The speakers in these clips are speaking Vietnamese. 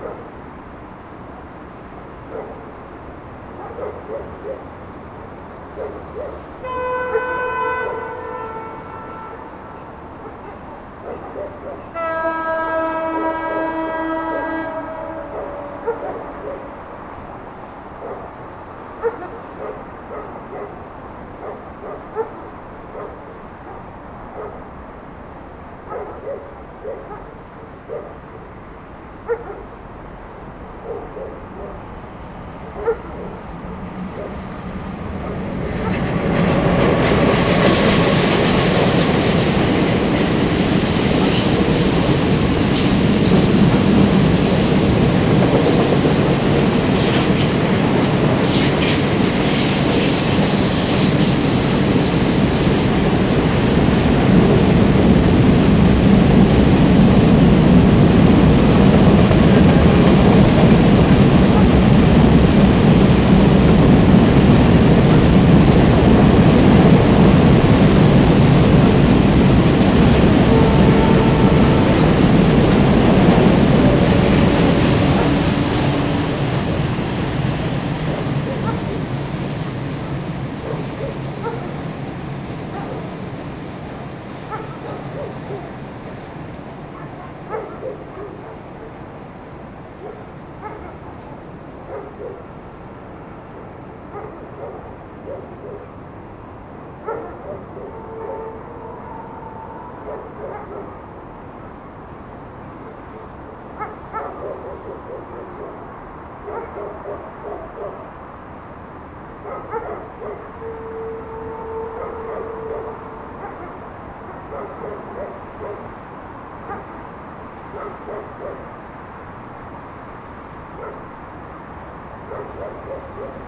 Thank you. Thank you.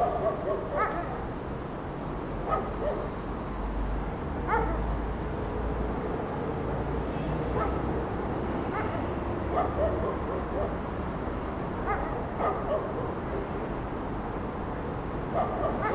Ha ha ha!